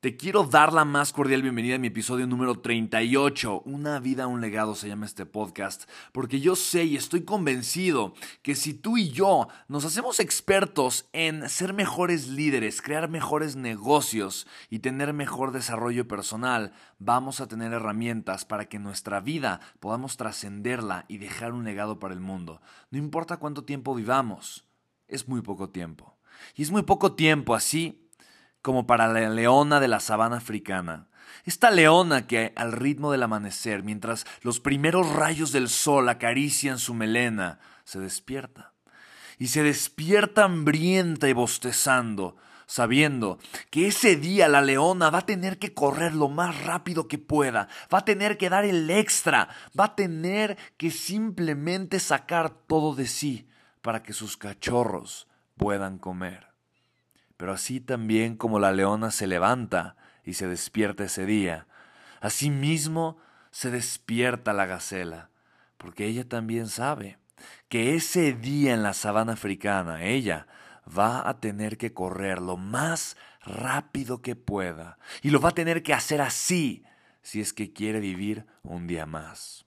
Te quiero dar la más cordial bienvenida a mi episodio número 38. Una vida, un legado se llama este podcast, porque yo sé y estoy convencido que si tú y yo nos hacemos expertos en ser mejores líderes, crear mejores negocios y tener mejor desarrollo personal, vamos a tener herramientas para que nuestra vida podamos trascenderla y dejar un legado para el mundo. No importa cuánto tiempo vivamos, es muy poco tiempo. Y es muy poco tiempo así como para la leona de la sabana africana. Esta leona que al ritmo del amanecer, mientras los primeros rayos del sol acarician su melena, se despierta. Y se despierta hambrienta y bostezando, sabiendo que ese día la leona va a tener que correr lo más rápido que pueda, va a tener que dar el extra, va a tener que simplemente sacar todo de sí para que sus cachorros puedan comer. Pero así también como la leona se levanta y se despierta ese día, así mismo se despierta la gacela, porque ella también sabe que ese día en la sabana africana ella va a tener que correr lo más rápido que pueda y lo va a tener que hacer así si es que quiere vivir un día más.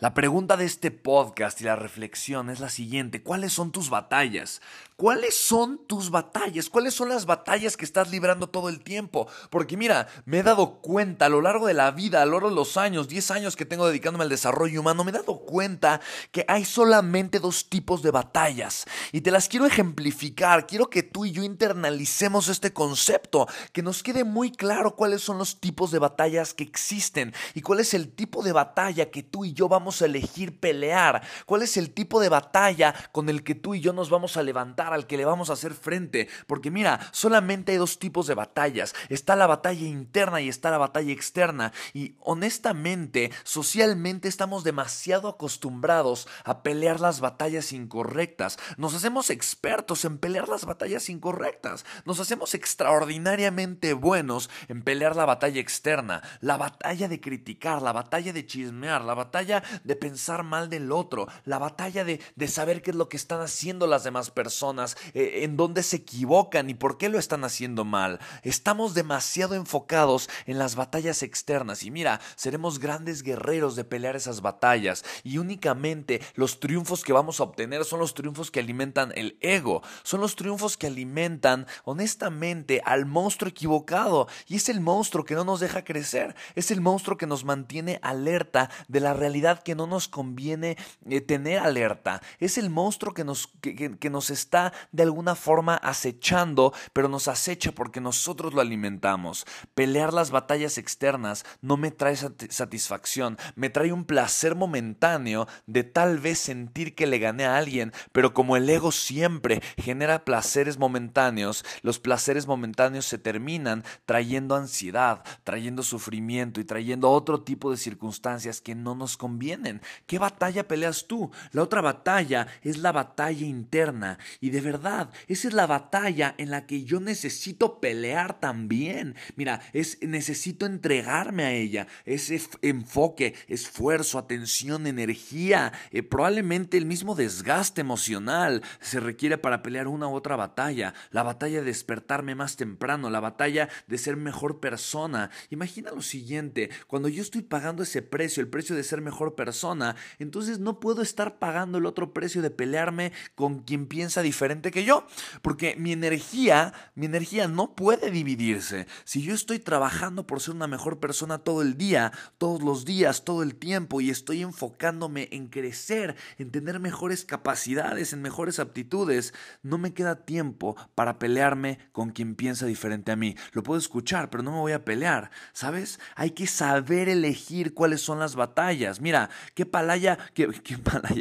La pregunta de este podcast y la reflexión es la siguiente. ¿Cuáles son tus batallas? ¿Cuáles son tus batallas? ¿Cuáles son las batallas que estás librando todo el tiempo? Porque mira, me he dado cuenta a lo largo de la vida, a lo largo de los años, 10 años que tengo dedicándome al desarrollo humano, me he dado cuenta que hay solamente dos tipos de batallas. Y te las quiero ejemplificar. Quiero que tú y yo internalicemos este concepto, que nos quede muy claro cuáles son los tipos de batallas que existen y cuál es el tipo de batalla que tú y yo vamos a elegir pelear, cuál es el tipo de batalla con el que tú y yo nos vamos a levantar, al que le vamos a hacer frente. Porque mira, solamente hay dos tipos de batallas. Está la batalla interna y está la batalla externa. Y honestamente, socialmente estamos demasiado acostumbrados a pelear las batallas incorrectas. Nos hacemos expertos en pelear las batallas incorrectas. Nos hacemos extraordinariamente buenos en pelear la batalla externa, la batalla de criticar, la batalla de chismear, la batalla de pensar mal del otro, la batalla de, de saber qué es lo que están haciendo las demás personas, eh, en dónde se equivocan y por qué lo están haciendo mal. Estamos demasiado enfocados en las batallas externas y mira, seremos grandes guerreros de pelear esas batallas y únicamente los triunfos que vamos a obtener son los triunfos que alimentan el ego, son los triunfos que alimentan honestamente al monstruo equivocado y es el monstruo que no nos deja crecer, es el monstruo que nos mantiene alerta de la realidad que no nos conviene eh, tener alerta. Es el monstruo que nos, que, nos está de alguna forma acechando, pero nos acecha porque nosotros lo alimentamos. Pelear las batallas externas no me trae satisfacción, me trae un placer momentáneo de tal vez sentir que le gané a alguien, pero como el ego siempre genera placeres momentáneos, los placeres momentáneos se terminan trayendo ansiedad, trayendo sufrimiento y trayendo otro tipo de circunstancias que no nos convienen vienen. ¿Qué batalla peleas tú? La otra batalla es la batalla interna. Y de verdad, esa es la batalla en la que yo necesito pelear también. Mira, es necesito entregarme a ella. Ese enfoque, esfuerzo, atención, energía, eh, probablemente el mismo desgaste emocional se requiere para pelear una u otra batalla. La batalla de despertarme más temprano, la batalla de ser mejor persona. Imagina lo siguiente, cuando yo estoy pagando ese precio, el precio de ser mejor persona, entonces no puedo estar pagando el otro precio de pelearme con quien piensa diferente que yo, porque mi energía, mi energía no puede dividirse. Si yo estoy trabajando por ser una mejor persona todo el día, todos los días, todo el tiempo y estoy enfocándome en crecer, en tener mejores capacidades, en mejores aptitudes, no me queda tiempo para pelearme con quien piensa diferente a mí. Lo puedo escuchar, pero no me voy a pelear, ¿sabes? Hay que saber elegir cuáles son las batallas. Mira, ¿qué, palaya, qué,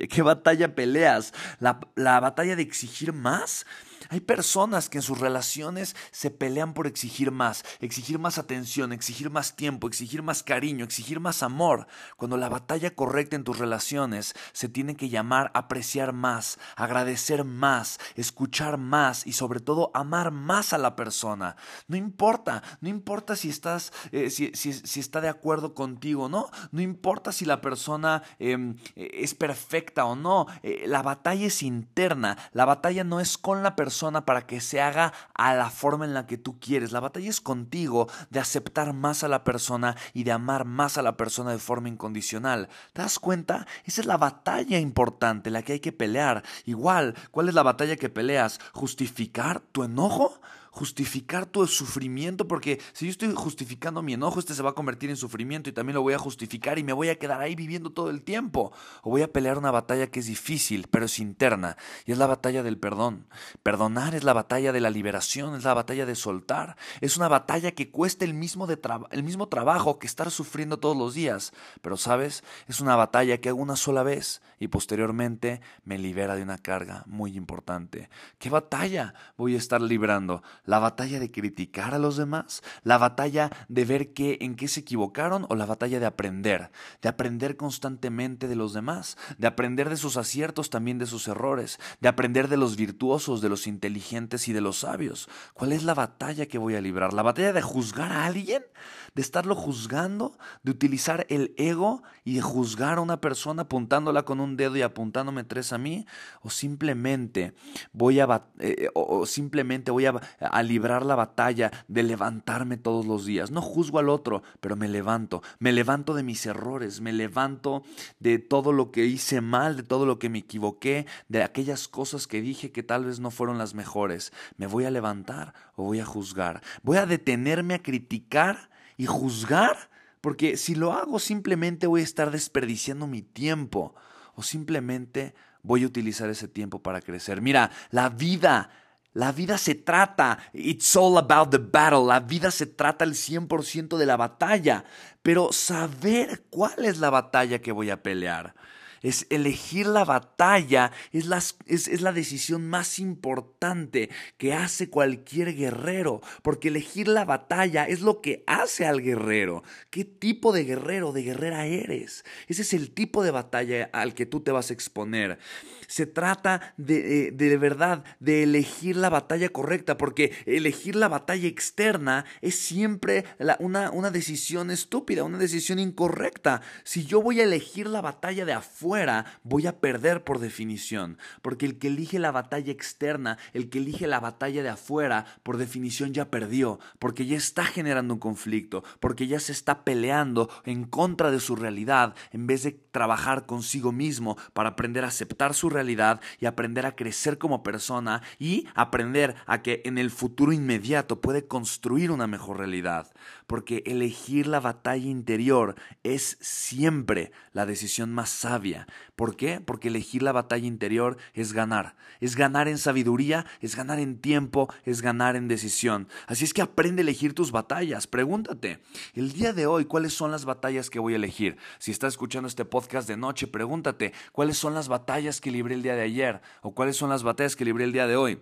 qué, batalla peleas? ¿La, ¿La batalla de exigir más? Hay personas que en sus relaciones se pelean por exigir más, exigir más atención, exigir más tiempo, exigir más cariño, exigir más amor, cuando la batalla correcta en tus relaciones se tiene que llamar apreciar más, agradecer más, escuchar más y sobre todo amar más a la persona. No importa, no importa si estás, eh, si, está de acuerdo contigo, no, no importa si la persona em, es perfecta o no, eh, la batalla es interna, la batalla no es con la persona, para que se haga a la forma en la que tú quieres. La batalla es contigo de aceptar más a la persona y de amar más a la persona de forma incondicional. ¿Te das cuenta? Esa es la batalla importante, la que hay que pelear. Igual, ¿cuál es la batalla que peleas? ¿Justificar tu enojo? Justificar tu sufrimiento, porque si yo estoy justificando mi enojo, este se va a convertir en sufrimiento y también lo voy a justificar y me voy a quedar ahí viviendo todo el tiempo. O voy a pelear una batalla que es difícil, pero es interna, y es la batalla del perdón. Perdonar es la batalla de la liberación, es la batalla de soltar. Es una batalla que cuesta el mismo, el mismo trabajo que estar sufriendo todos los días, pero sabes, es una batalla que hago una sola vez y posteriormente me libera de una carga muy importante. ¿Qué batalla voy a estar librando? La batalla de criticar a los demás, la batalla de ver qué, en qué se equivocaron o la batalla de aprender, de aprender constantemente de los demás, de aprender de sus aciertos, también de sus errores, de aprender de los virtuosos, de los inteligentes y de los sabios. ¿Cuál es la batalla que voy a librar? ¿La batalla de juzgar a alguien? ¿De estarlo juzgando? ¿De utilizar el ego y de juzgar a una persona apuntándola con un dedo y apuntándome tres a mí? ¿O simplemente voy a, eh, o simplemente voy a a librar la batalla de levantarme todos los días. No juzgo al otro, pero me levanto. Me levanto de mis errores, me levanto de todo lo que hice mal, de todo lo que me equivoqué, de aquellas cosas que dije que tal vez no fueron las mejores. ¿Me voy a levantar o voy a juzgar? ¿Voy a detenerme a criticar y juzgar? Porque si lo hago simplemente voy a estar desperdiciando mi tiempo o simplemente voy a utilizar ese tiempo para crecer. Mira, la vida la vida se trata, it's all about the battle, la vida se trata el 100% de la batalla, pero saber cuál es la batalla que voy a pelear es elegir la batalla, es la, es, la decisión más importante que hace cualquier guerrero, porque elegir la batalla es lo que hace al guerrero. ¿Qué tipo de guerrero, de guerrera eres? Ese es el tipo de batalla al que tú te vas a exponer. Se trata de, eh, de, verdad de elegir la batalla correcta, porque elegir la batalla externa es siempre una, una decisión estúpida, una decisión incorrecta. Si yo voy a elegir la batalla de afuera, voy a perder por definición, porque el que elige la batalla externa, el que elige la batalla de afuera, por definición ya perdió, porque ya está generando un conflicto, porque ya se está peleando en contra de su realidad, en vez de trabajar consigo mismo para aprender a aceptar su realidad y aprender a crecer como persona y aprender a que en el futuro inmediato puede construir una mejor realidad, porque elegir la batalla interior es siempre la decisión más sabia ¿Por qué? Porque elegir la batalla interior es ganar. Es ganar en sabiduría, es ganar en tiempo, es ganar en decisión. Así es que aprende a elegir tus batallas. Pregúntate, el día de hoy, ¿cuáles son las batallas que voy a elegir? Si estás escuchando este podcast de noche, pregúntate, ¿cuáles son las batallas que libré el día de ayer? ¿O cuáles son las batallas que libré el día de hoy?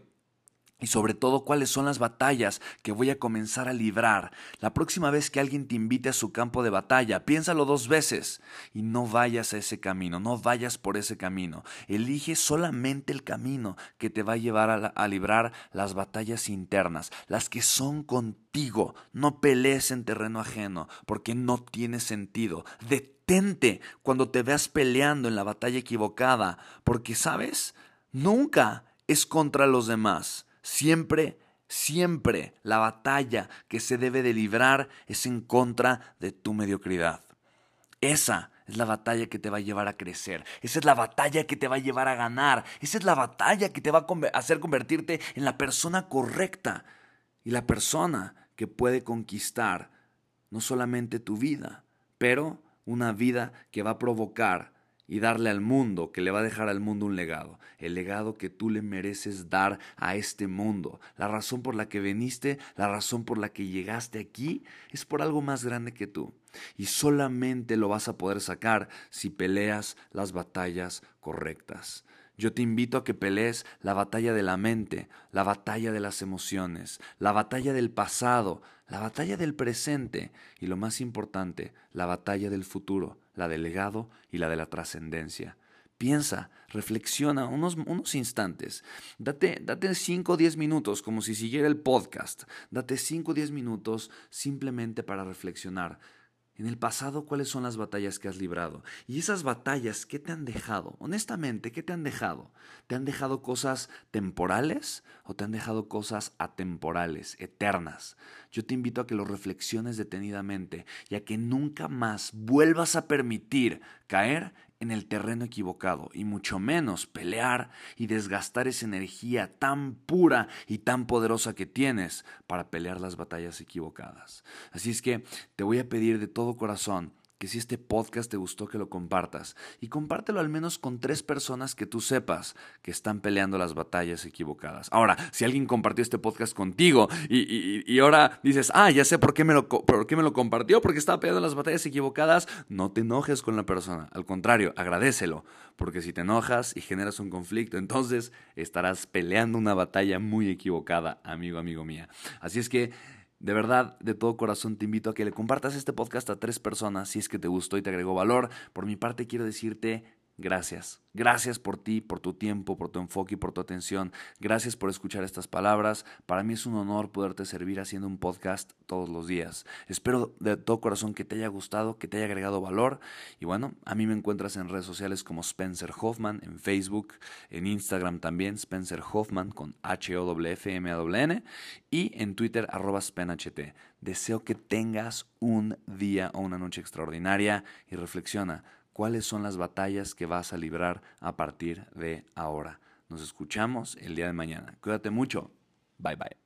Y sobre todo cuáles son las batallas que voy a comenzar a librar. La próxima vez que alguien te invite a su campo de batalla, piénsalo dos veces y no vayas a ese camino, no vayas por ese camino. Elige solamente el camino que te va a llevar a, librar las batallas internas, las que son contigo. No pelees en terreno ajeno porque no tiene sentido. Detente cuando te veas peleando en la batalla equivocada porque, ¿sabes? Nunca es contra los demás Siempre, siempre la batalla que se debe de librar es en contra de tu mediocridad. Esa es la batalla que te va a llevar a crecer. Esa es la batalla que te va a llevar a ganar. Esa es la batalla que te va a hacer convertirte en la persona correcta y la persona que puede conquistar no solamente tu vida, pero una vida que va a provocar y darle al mundo, que le va a dejar al mundo un legado, el legado que tú le mereces dar a este mundo. La razón por la que viniste, la razón por la que llegaste aquí, es por algo más grande que tú. Y solamente lo vas a poder sacar si peleas las batallas correctas. Yo te invito a que pelees la batalla de la mente, la batalla de las emociones, la batalla del pasado, la batalla del presente y lo más importante, la batalla del futuro, la del legado y la de la trascendencia. Piensa, reflexiona unos, unos instantes. Date, date 5 o 10 minutos, como si siguiera el podcast. Date 5 o 10 minutos simplemente para reflexionar. En el pasado, ¿cuáles son las batallas que has librado? Y esas batallas, ¿qué te han dejado? Honestamente, ¿qué te han dejado? ¿Te han dejado cosas temporales o te han dejado cosas atemporales, eternas? Yo te invito a que lo reflexiones detenidamente y a que nunca más vuelvas a permitir caer en el terreno equivocado y mucho menos pelear y desgastar esa energía tan pura y tan poderosa que tienes para pelear las batallas equivocadas. Así es que te voy a pedir de todo corazón que si este podcast te gustó que lo compartas y compártelo al menos con tres personas que tú sepas que están peleando las batallas equivocadas. Ahora, si alguien compartió este podcast contigo y, ahora dices, ah, ya sé por qué, me lo, por qué me lo compartió, porque estaba peleando las batallas equivocadas, no te enojes con la persona, al contrario, agradecelo, porque si te enojas y generas un conflicto, entonces estarás peleando una batalla muy equivocada, amigo, amigo mía. Así es que... De verdad, de todo corazón te invito a que le compartas este podcast a tres personas si es que te gustó y te agregó valor. Por mi parte quiero decirte Gracias. Gracias por ti, por tu tiempo, por tu enfoque y por tu atención. Gracias por escuchar estas palabras. Para mí es un honor poderte servir haciendo un podcast todos los días. Espero de todo corazón que te haya gustado, que te haya agregado valor. Y bueno, a mí me encuentras en redes sociales como Spencer Hoffman, en Facebook, en Instagram también, Spencer Hoffman con H-O-F-M-A-N y en Twitter arroba SpenHT. Deseo que tengas un día o una noche extraordinaria y reflexiona cuáles son las batallas que vas a librar a partir de ahora. Nos escuchamos el día de mañana. Cuídate mucho. Bye bye.